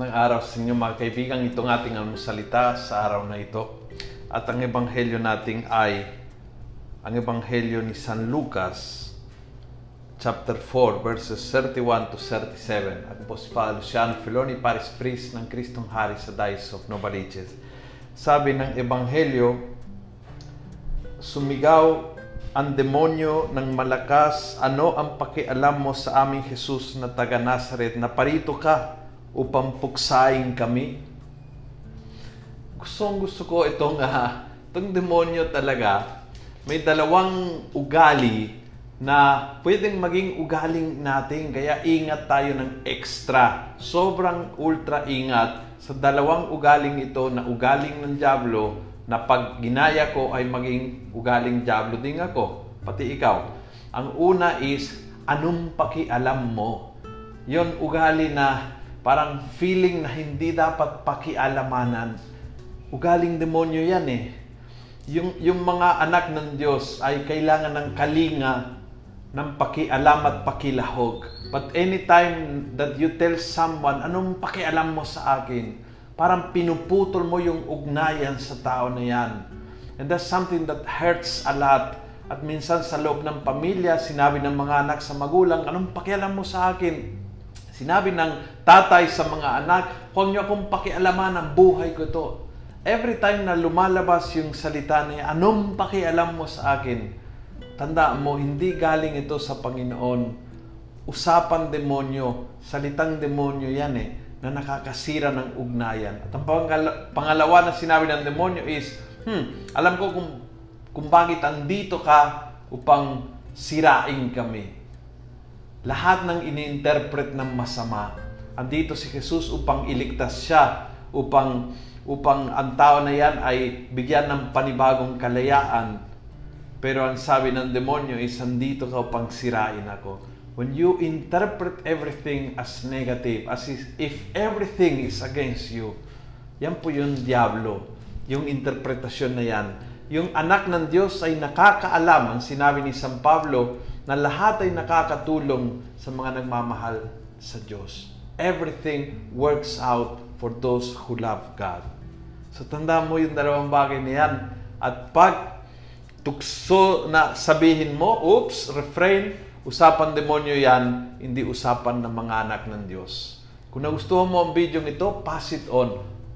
araw sa inyo mga kaibigan. Itong ating almusalita sa araw na ito. At ang ebanghelyo natin ay ang ebanghelyo ni San Lucas chapter 4 verses 31 to 37. Ako po si Father Luciano Filoni, Paris Priest ng Kristong Hari sa Diocese of Novaliches. Sabi ng ebanghelyo, sumigaw ang demonyo ng malakas, ano ang pakialam mo sa aming Jesus na taga Nazaret na parito ka upang puksain kami? Gustong gusto ko itong, uh, itong demonyo talaga, may dalawang ugali na pwedeng maging ugaling natin. Kaya ingat tayo ng extra. Sobrang ultra ingat sa dalawang ugaling ito na ugaling ng Diablo na pag ginaya ko ay maging ugaling Diablo din ako. Pati ikaw. Ang una is, anong pakialam mo? Yon ugali na parang feeling na hindi dapat pakialamanan. Ugaling demonyo yan eh. Yung, yung mga anak ng Diyos ay kailangan ng kalinga ng pakialam at pakilahog. But anytime that you tell someone, anong pakialam mo sa akin? Parang pinuputol mo yung ugnayan sa tao na yan. And that's something that hurts a lot. At minsan sa loob ng pamilya, sinabi ng mga anak sa magulang, anong pakialam mo sa akin? Sinabi ng tatay sa mga anak, huwag niyo akong pakialaman ang buhay ko to. Every time na lumalabas yung salita niya, anong pakialam mo sa akin? Tandaan mo, hindi galing ito sa Panginoon. Usapan demonyo, salitang demonyo yan eh na nakakasira ng ugnayan. At ang pangalawa na sinabi ng demonyo is, hmm, alam ko kung, kung bakit andito ka upang sirain kami. Lahat ng ini-interpret ng masama, andito si Jesus upang iligtas siya, upang, upang ang tao na yan ay bigyan ng panibagong kalayaan. Pero ang sabi ng demonyo is, andito ka upang sirain ako when you interpret everything as negative, as if everything is against you, yan po yung diablo, yung interpretasyon na yan. Yung anak ng Diyos ay nakakaalam, ang sinabi ni San Pablo, na lahat ay nakakatulong sa mga nagmamahal sa Diyos. Everything works out for those who love God. So tanda mo yung dalawang bagay na yan. At pag tukso na sabihin mo, oops, refrain, Usapan demonyo yan, hindi usapan ng mga anak ng Diyos. Kung nagustuhan mo ang video ito, pass it on.